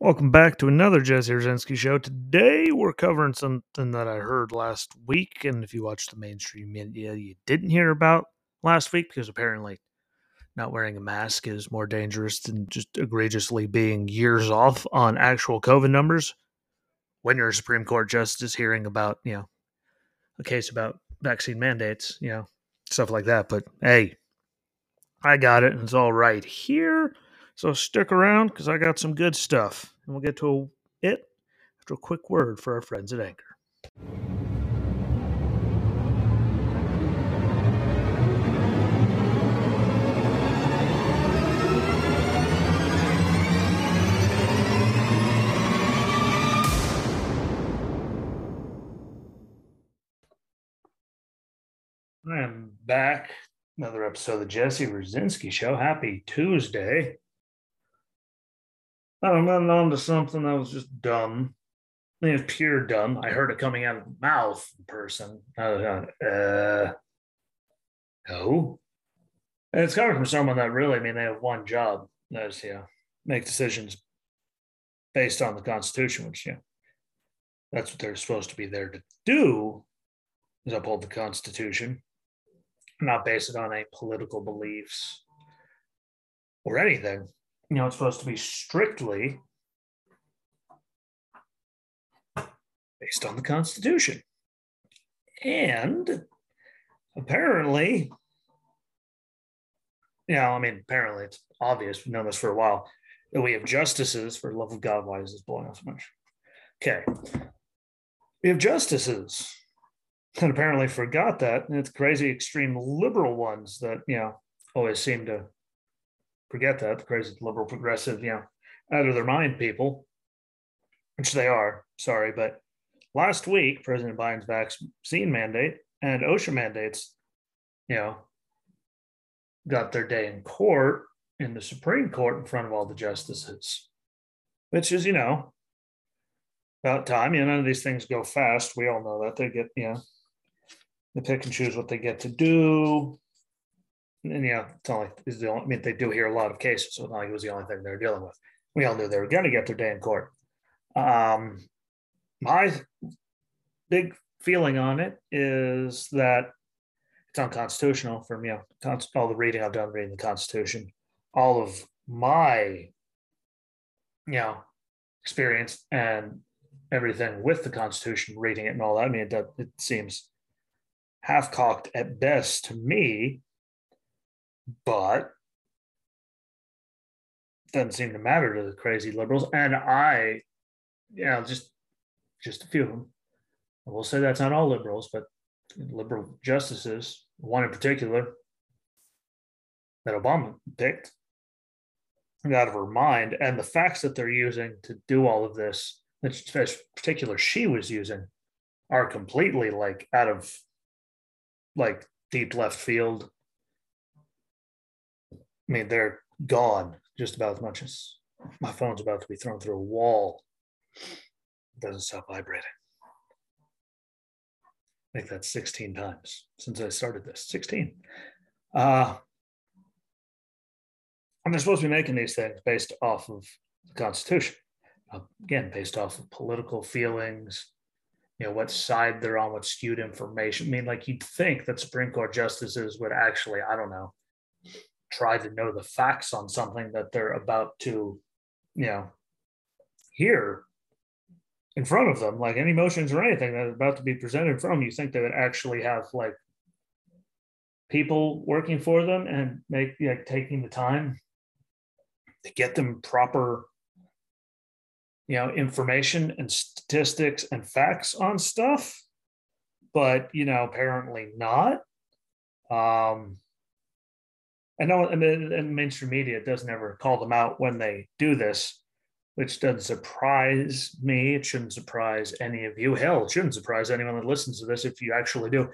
Welcome back to another Jesse Rucinski show. Today we're covering something that I heard last week, and if you watched the mainstream media, you didn't hear about last week because apparently not wearing a mask is more dangerous than just egregiously being years off on actual COVID numbers. When you're a Supreme Court justice hearing about, you know, a case about vaccine mandates, you know, stuff like that. But hey, I got it, and it's all right here. So stick around because I got some good stuff, and we'll get to it after a quick word for our friends at Anchor. I am back. Another episode of the Jesse Rucinski Show. Happy Tuesday. I'm running on to something that was just dumb. I mean, it's pure dumb. I heard it coming out of the mouth in person. I uh. And it's coming from someone that really, I mean, they have one job. That's, you know, make decisions based on the Constitution, which, you know, that's what they're supposed to be there to do, is uphold the Constitution, not base it on any political beliefs or anything you know, it's supposed to be strictly based on the Constitution. And apparently, you know, I mean, apparently it's obvious, we've known this for a while, that we have justices, for love of God, why is this blowing up so much? Okay. We have justices that apparently forgot that. And it's crazy, extreme liberal ones that, you know, always seem to forget that the crazy liberal progressive, you know, out of their mind people, which they are. Sorry, but last week President Biden's vaccine mandate and OSHA mandates, you know, got their day in court in the Supreme Court in front of all the justices, which is, you know, about time. You know, none of these things go fast. We all know that they get, you know, they pick and choose what they get to do and yeah, it's not like the only, I mean, they do hear a lot of cases, so it's not like it was the only thing they're dealing with. We all knew they were going to get their day in court. Um, my big feeling on it is that it's unconstitutional me. You know, all the reading I've done reading the Constitution, all of my, you know, experience and everything with the Constitution, reading it and all that. I mean, it, it seems half cocked at best to me but doesn't seem to matter to the crazy liberals. And I, you know, just just a few of them. I will say that's not all liberals, but liberal justices, one in particular that Obama picked, out of her mind. And the facts that they're using to do all of this, in particular she was using, are completely like out of like deep left field I mean, they're gone just about as much as my phone's about to be thrown through a wall. It doesn't stop vibrating. I think that's 16 times since I started this. 16. Uh, and they're supposed to be making these things based off of the Constitution. Uh, again, based off of political feelings, you know, what side they're on, what skewed information. I mean, like you'd think that Supreme Court justices would actually, I don't know, try to know the facts on something that they're about to, you know, hear in front of them, like any motions or anything that's about to be presented from, you think they would actually have like people working for them and make like taking the time to get them proper you know information and statistics and facts on stuff but you know apparently not. Um I know in, in mainstream media doesn't ever call them out when they do this, which doesn't surprise me. It shouldn't surprise any of you. Hell, it shouldn't surprise anyone that listens to this if you actually do.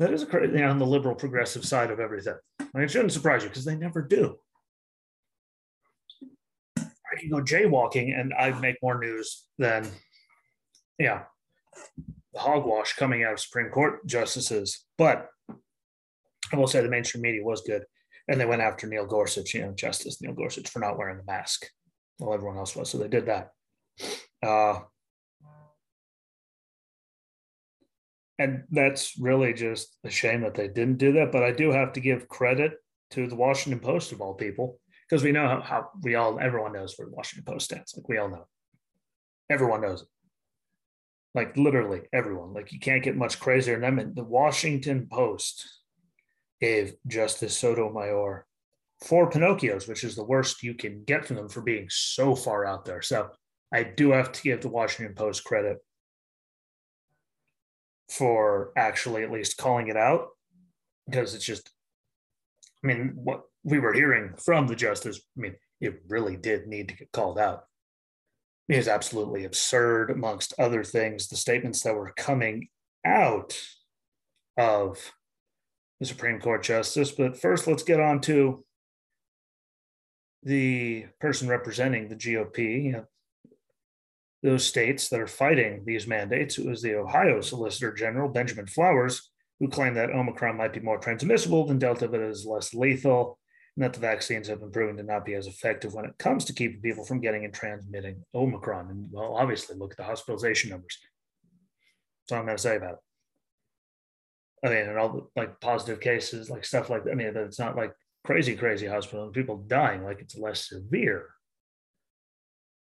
That is a, you know, on the liberal progressive side of everything. I mean, it shouldn't surprise you because they never do. I can go jaywalking and I make more news than, yeah, the hogwash coming out of Supreme Court justices. But I will say the mainstream media was good and they went after Neil Gorsuch, you know, Justice Neil Gorsuch for not wearing the mask. while everyone else was, so they did that. Uh, and that's really just a shame that they didn't do that. But I do have to give credit to the Washington Post of all people because we know how, how, we all everyone knows where the Washington Post stands. Like we all know, everyone knows it. Like literally everyone. Like you can't get much crazier than them. And the Washington Post gave Justice Sotomayor four Pinocchios, which is the worst you can get from them for being so far out there. So I do have to give the Washington Post credit for actually at least calling it out because it's just I mean, what we were hearing from the justice, I mean, it really did need to get called out. It is absolutely absurd, amongst other things, the statements that were coming out of the Supreme Court justice. But first, let's get on to the person representing the GOP, you know, those states that are fighting these mandates. It was the Ohio Solicitor General, Benjamin Flowers, who claimed that Omicron might be more transmissible than Delta, but is less lethal, and that the vaccines have been proven to not be as effective when it comes to keeping people from getting and transmitting Omicron. And well, obviously, look at the hospitalization numbers. That's all I'm going to say about it. I mean, and all the like positive cases, like stuff like that. I mean, it's not like crazy, crazy hospital and people dying, like it's less severe.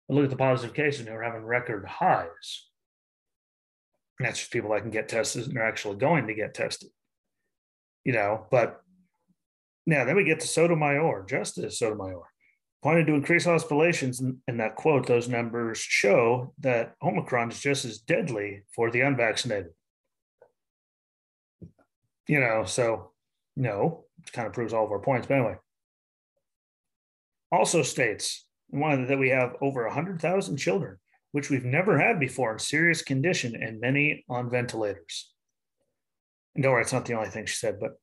But look at the positive cases, and we're having record highs. And that's just people that can get tested and are actually going to get tested. You know, but now then we get to Sotomayor, Justice Sotomayor, pointed to increased hospitalizations. In that quote, those numbers show that Omicron is just as deadly for the unvaccinated. You know, so no, it kind of proves all of our points. But anyway, also states one that we have over 100,000 children which we've never had before in serious condition and many on ventilators. And don't worry, it's not the only thing she said, but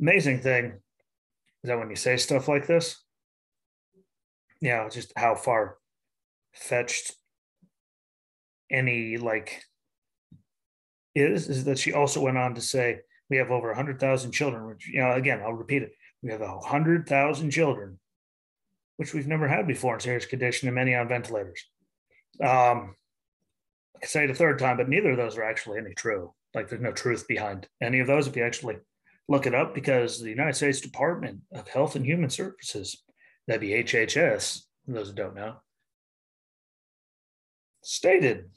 amazing thing is that when you say stuff like this, you know, just how far fetched any like is, is that she also went on to say we have over 100,000 children, which, you know, again, I'll repeat it. We have 100,000 children which we've never had before in serious condition and many on ventilators. Um, I say it a third time, but neither of those are actually any true. Like there's no truth behind any of those if you actually look it up, because the United States Department of Health and Human Services, that'd be HHS, those who don't know, stated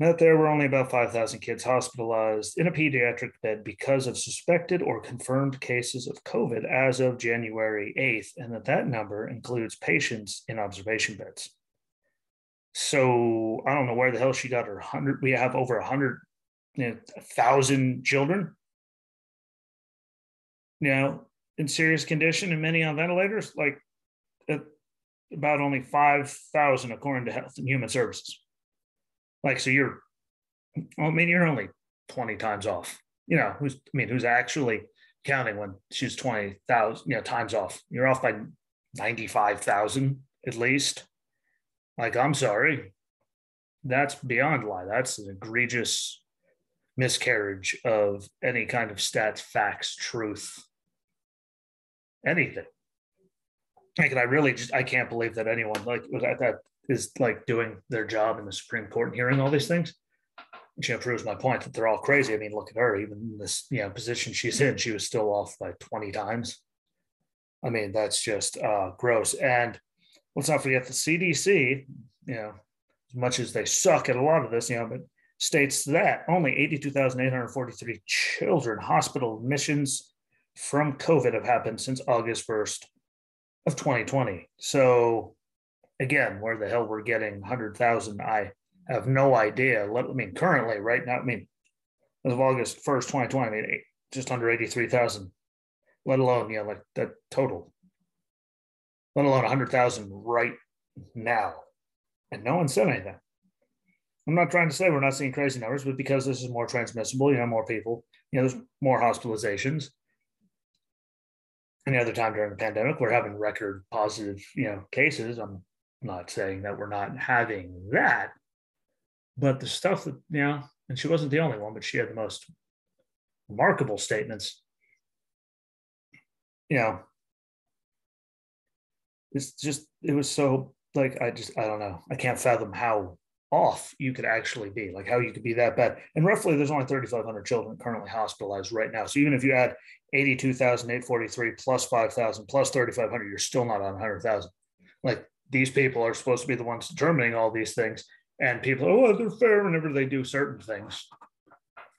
that there were only about 5,000 kids hospitalized in a pediatric bed because of suspected or confirmed cases of COVID as of January 8th, and that that number includes patients in observation beds. So I don't know where the hell she got her 100. We have over 100, you know, children, you know, in serious condition and many on ventilators, like uh, about only 5,000 according to Health and Human Services. Like, so you're, I mean, you're only 20 times off. You know, who's, I mean, who's actually counting when she's 20,000, you know, times off? You're off by 95,000 at least. Like, I'm sorry. That's beyond lie. That's an egregious miscarriage of any kind of stats, facts, truth, anything. Like, I really just, I can't believe that anyone like was at that is like doing their job in the Supreme Court and hearing all these things. She proves my point that they're all crazy. I mean, look at her, even this you know position she's in, she was still off by 20 times. I mean, that's just uh, gross. And let's not forget the CDC, you know, as much as they suck at a lot of this, you know, but states that only 82,843 children hospital admissions from COVID have happened since August 1st of 2020. So again, where the hell we're getting 100,000, I have no idea. Let, I mean, currently, right now, I mean, as of August 1st, 2020, I mean, just under 83,000, let alone, you know, like the total, let alone 100,000 right now. And no one said anything. I'm not trying to say we're not seeing crazy numbers, but because this is more transmissible, you know, more people, you know, there's more hospitalizations. Any other time during the pandemic, we're having record positive, you know, cases. I'm not saying that we're not having that, but the stuff that, you know, and she wasn't the only one, but she had the most remarkable statements. You know, it's just it was so like I just I don't know. I can't fathom how off you could actually be, like how you could be that bad. And roughly, there's only 3,500 children currently hospitalized right now. So even if you add 82,843 plus 5,000 plus 3,500, you're still not on 100,000. Like these people are supposed to be the ones determining all these things. And people, oh, they're fair whenever they do certain things.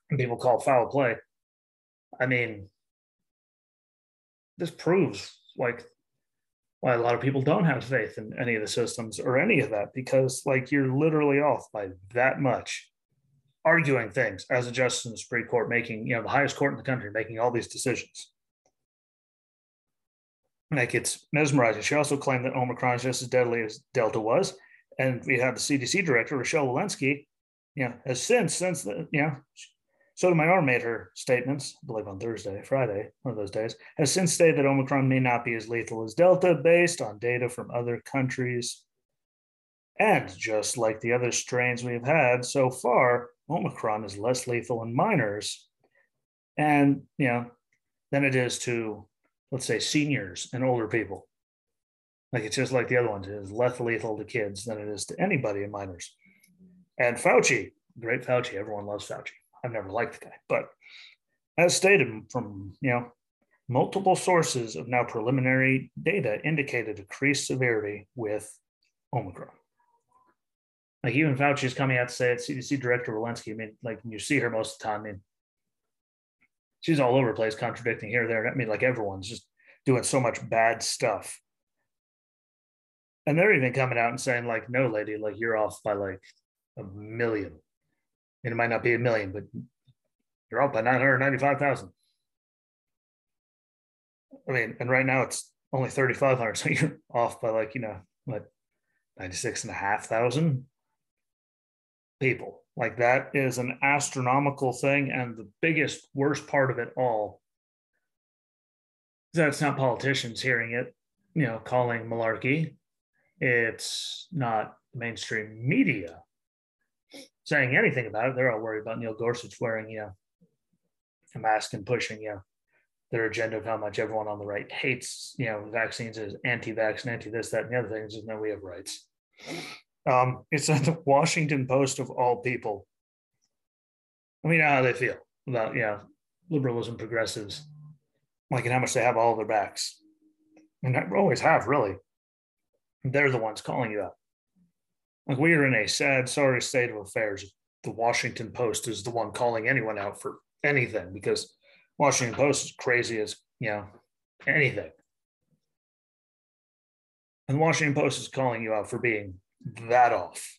And people call foul play. I mean, this proves like why a lot of people don't have faith in any of the systems or any of that because like you're literally off by that much arguing things as a justice in the supreme court making you know the highest court in the country making all these decisions like it's mesmerizing she also claimed that omicron is just as deadly as delta was and we had the cdc director rochelle walensky you know has since since the you know Sotomayor made her statements, I believe on Thursday, Friday, one of those days, has since stated that Omicron may not be as lethal as Delta based on data from other countries. And just like the other strains we've had so far, Omicron is less lethal in minors and, you know, than it is to, let's say, seniors and older people. Like it's just like the other ones, it is less lethal to kids than it is to anybody in minors. And Fauci, great Fauci, everyone loves Fauci I've never liked the guy, but as stated from you know multiple sources of now preliminary data indicated decreased severity with Omicron. Like even Fauci is coming out to say it. CDC Director Walensky, I mean, like you see her most of the time. I mean, she's all over the place, contradicting here, there. I mean, like everyone's just doing so much bad stuff. And they're even coming out and saying, like, no, lady, like you're off by like a million and it might not be a million, but you're off by 995,000. I mean, and right now it's only 3,500. So you're off by like, you know, what, 96 and a half thousand people. Like that is an astronomical thing. And the biggest, worst part of it all is that it's not politicians hearing it, you know, calling malarkey. It's not mainstream media saying anything about it. They're all worried about Neil Gorsuch wearing, you know, a mask and pushing, you know, their agenda of how much everyone on the right hates, you know, vaccines as anti-vax and anti-this, that, and the other things. Is no, we have rights. Um, it's at the Washington Post of all people. I mean, how they feel about, yeah, liberalism, progressives, like, and how much they have all their backs. And I always have, really. They're the ones calling you out. Like we are in a sad, sorry state of affairs. The Washington Post is the one calling anyone out for anything because Washington Post is crazy as you know anything. And Washington Post is calling you out for being that off.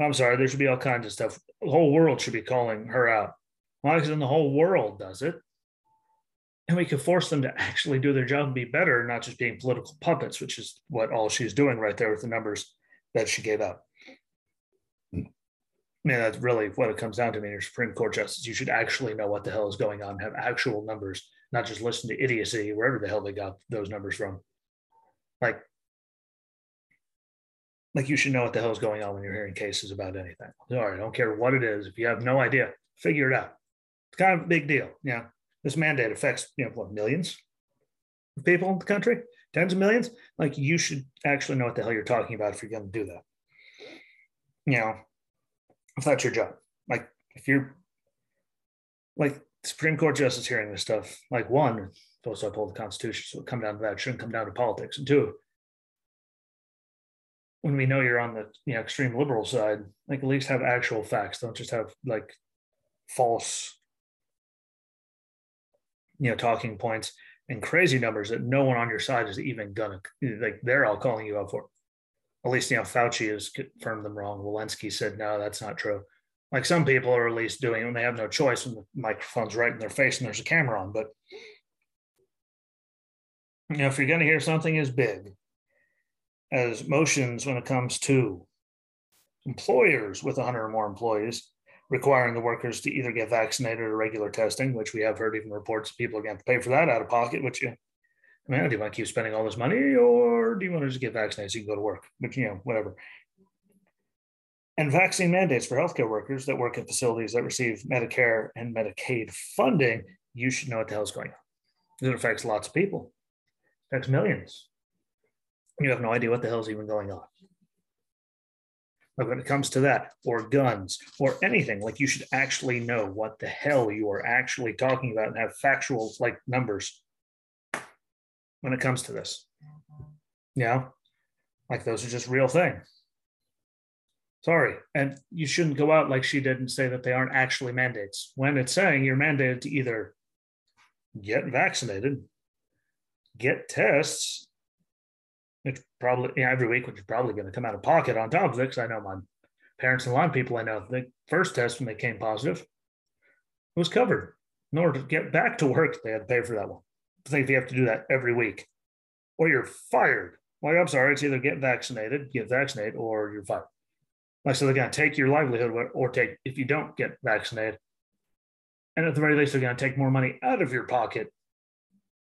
I'm sorry, there should be all kinds of stuff. The whole world should be calling her out. Why? Because then the whole world does it. And we could force them to actually do their job and be better, not just being political puppets, which is what all she's doing right there with the numbers that she gave out. I mean, that's really what it comes down to. I mean, you're Supreme Court justice. You should actually know what the hell is going on, have actual numbers, not just listen to idiocy wherever the hell they got those numbers from. Like, like you should know what the hell is going on when you're hearing cases about anything. Right, I don't care what it is. If you have no idea, figure it out. It's kind of a big deal. Yeah, this mandate affects you know what millions of people in the country tens of millions, like you should actually know what the hell you're talking about if you're going to do that. You know, if that's your job, like if you're like Supreme Court justice hearing this stuff, like one, supposed to uphold the Constitution, so it come down to that. It shouldn't come down to politics. And two, when we know you're on the you know extreme liberal side, like at least have actual facts. Don't just have like false, you know, talking points and crazy numbers that no one on your side is even gonna like. They're all calling you out for. At least you know Fauci has confirmed them wrong. Walensky said no, that's not true. Like some people are at least doing when they have no choice when the microphone's right in their face and there's a camera on. But you know, if you're to hear something as big as motions when it comes to employers with 100 or more employees requiring the workers to either get vaccinated or regular testing, which we have heard even reports of people are going to pay for that out of pocket, which you, I mean, do you want to keep spending all this money or do you want to just get vaccinated so you can go to work? But, you know, whatever. And vaccine mandates for healthcare workers that work at facilities that receive Medicare and Medicaid funding, you should know what the hell is going on. It affects lots of people, it affects millions. You have no idea what the hell's even going on. But when it comes to that, or guns, or anything, like you should actually know what the hell you are actually talking about and have factual like numbers when it comes to this. Yeah. Like those are just real things. Sorry. And you shouldn't go out like she did and say that they aren't actually mandates when it's saying you're mandated to either get vaccinated, get tests, which probably yeah, every week, which is probably going to come out of pocket on top of it. Because I know my parents and a lot of people I know, the first test when they came positive was covered. In order to get back to work, they had to pay for that one. I think you have to do that every week, or you're fired. Like, I'm sorry, it's either get vaccinated, get vaccinated, or you're fired. Like, so they're going to take your livelihood or take, if you don't get vaccinated, and at the very least, they're going to take more money out of your pocket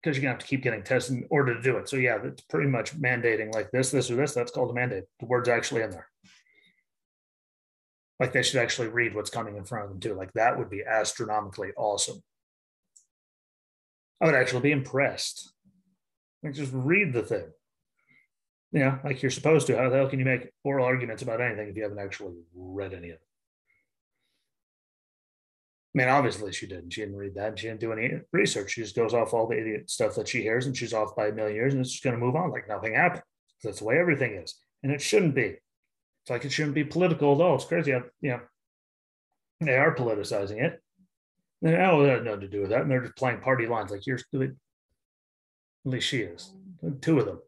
because you're to have to keep getting tested in order to do it. So, yeah, it's pretty much mandating like this, this, or this. That's called a mandate. The word's actually in there. Like they should actually read what's coming in front of them, too. Like that would be astronomically awesome. I would actually be impressed. Like just read the thing. Yeah, like you're supposed to. How the hell can you make oral arguments about anything if you haven't actually read any of it? I mean, obviously she didn't. She didn't read that. She didn't do any research. She just goes off all the idiot stuff that she hears and she's off by a million years and it's just going to move on like nothing happened. That's the way everything is. And it shouldn't be. It's like it shouldn't be political at all. It's crazy. How, you know, they are politicizing it. And oh, that nothing to do with that. And they're just playing party lines like you're stupid. at least she is. Two of them.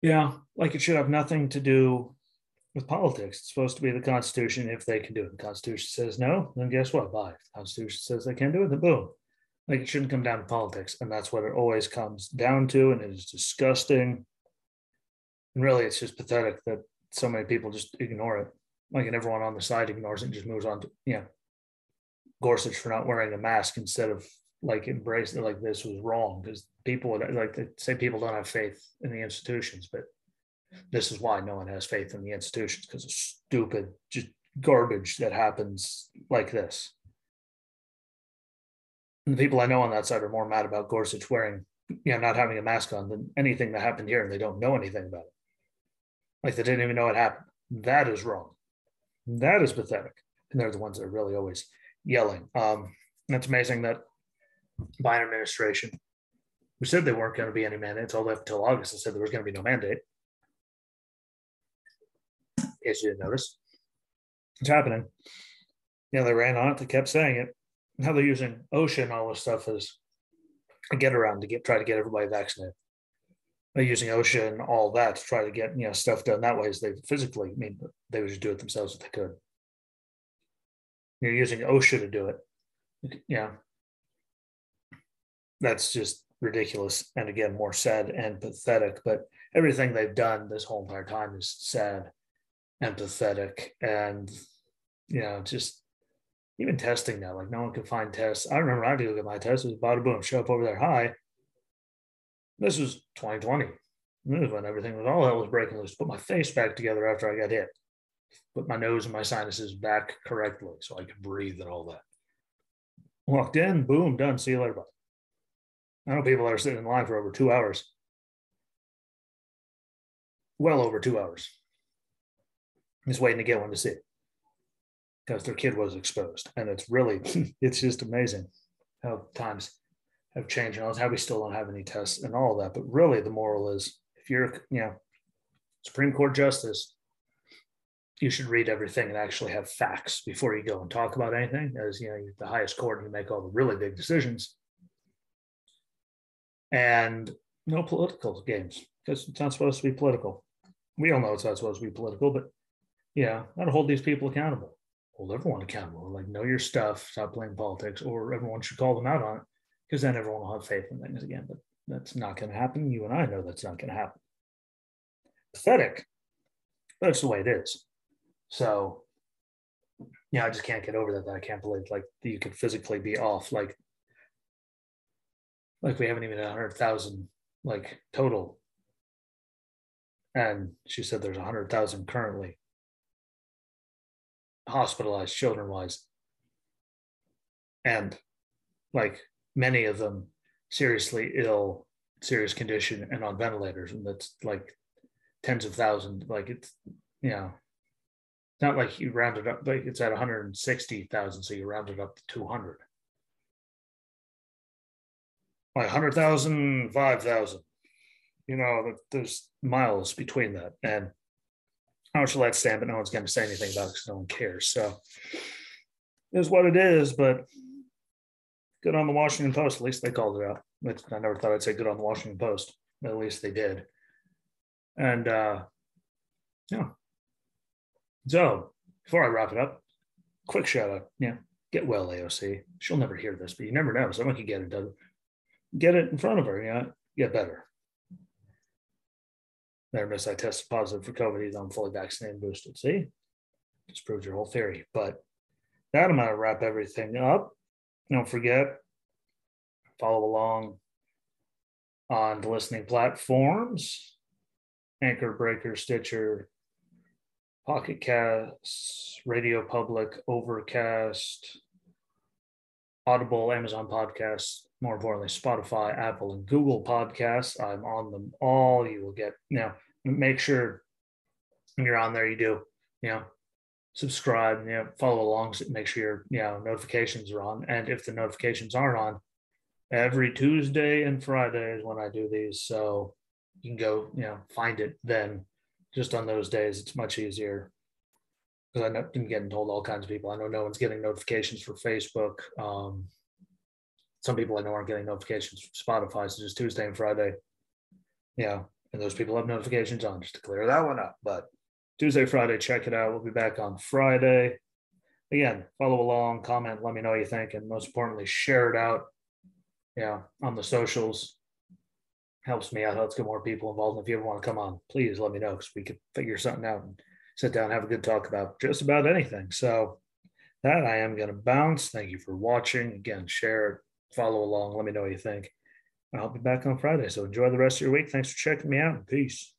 Yeah, like it should have nothing to do with politics. It's supposed to be the Constitution if they can do it. The Constitution says no, then guess what? Bye. The Constitution says they can do it, then boom. Like it shouldn't come down to politics. And that's what it always comes down to. And it is disgusting. And really, it's just pathetic that so many people just ignore it. Like, and everyone on the side ignores it and just moves on to, yeah, Gorsuch for not wearing a mask instead of like embracing like this was wrong because people would like they say people don't have faith in the institutions, but this is why no one has faith in the institutions because of stupid just garbage that happens like this. And the people I know on that side are more mad about Gorsuch wearing, you know, not having a mask on than anything that happened here, and they don't know anything about it. Like they didn't even know it happened. That is wrong. That is pathetic. And they're the ones that are really always yelling. Um, it's amazing that Biden administration, who said they weren't going to be any mandates all the way up until August, and said there was going to be no mandate case you notice. It's happening. You know, they ran on it, they kept saying it. Now they're using OSHA and all this stuff as a get around to get try to get everybody vaccinated. They're using OSHA and all that to try to get you know stuff done that way as they physically I mean they would just do it themselves if they could. You're using OSHA to do it. Yeah. That's just ridiculous. And again, more sad and pathetic. But everything they've done this whole entire time is sad empathetic and you know just even testing now like no one can find tests. I remember i had to go get my test it was bada boom show up over there hi. This was 2020 this was when everything was all hell was breaking loose. Put my face back together after i got hit. Put my nose and my sinuses back correctly so i could breathe and all that. Walked in boom done see you later bye i know people that are sitting in line for over two hours. Well over two hours just waiting to get one to see because their kid was exposed. And it's really, it's just amazing how times have changed and how we still don't have any tests and all that. But really, the moral is if you're, you know, Supreme Court justice, you should read everything and actually have facts before you go and talk about anything. As you know, the highest court, and you make all the really big decisions. And no political games because it's not supposed to be political. We all know it's not supposed to be political, but yeah, I'd hold these people accountable. Hold everyone accountable. Like, know your stuff, stop playing politics, or everyone should call them out on it because then everyone will have faith in things again. But that's not going to happen. You and I know that's not going to happen. Pathetic, but it's the way it is. So, yeah, I just can't get over that. That I can't believe like you could physically be off. Like, like we haven't even had hundred thousand like total. And she said there's a hundred thousand currently hospitalized children wise and like many of them seriously ill serious condition and on ventilators, and that's like tens of thousands. Like it's you know, not like you round it up. Like it's at 160,000, so you round it up to 200. Like 100,000, 5,000. You know, there's miles between that, and much will that stand? But no one's going to say anything about it because no one cares. So is what it is, but good on the Washington Post. At least they called it out. I never thought I'd say good on the Washington Post. At least they did. And uh, yeah. So before I wrap it up, quick shout out. Yeah, get well, AOC. She'll never hear this, but you never know. Someone can get it done. Get it in front of her. Yeah, get better. Never miss. I tested positive for COVID. even I'm fully vaccinated, and boosted. See, just proves your whole theory. But that I'm gonna wrap everything up. Don't forget, follow along on the listening platforms Anchor, Breaker, Stitcher, Pocket Casts, Radio Public, Overcast, Audible, Amazon Podcasts, more importantly, Spotify, Apple, and Google Podcasts. I'm on them all. You will get now. Make sure when you're on there, you do you know subscribe, you know, follow along, make sure your you know notifications are on. And if the notifications aren't on, every Tuesday and Friday is when I do these. So you can go, you know, find it then. Just on those days, it's much easier. Because I've been getting told all kinds of people. I know no one's getting notifications for Facebook. Um, some people I know aren't getting notifications from Spotify. So just Tuesday and Friday. Yeah. And those people have notifications on just to clear that one up. But Tuesday, Friday, check it out. We'll be back on Friday. Again, follow along, comment, let me know what you think, and most importantly, share it out. Yeah, on the socials. Helps me out, helps get more people involved. And if you ever want to come on, please let me know because we could figure something out and sit down, have a good talk about just about anything. So that I am going to bounce. Thank you for watching. Again, share it, follow along, let me know what you think. I'll be back on Friday. So enjoy the rest of your week. Thanks for checking me out. Peace.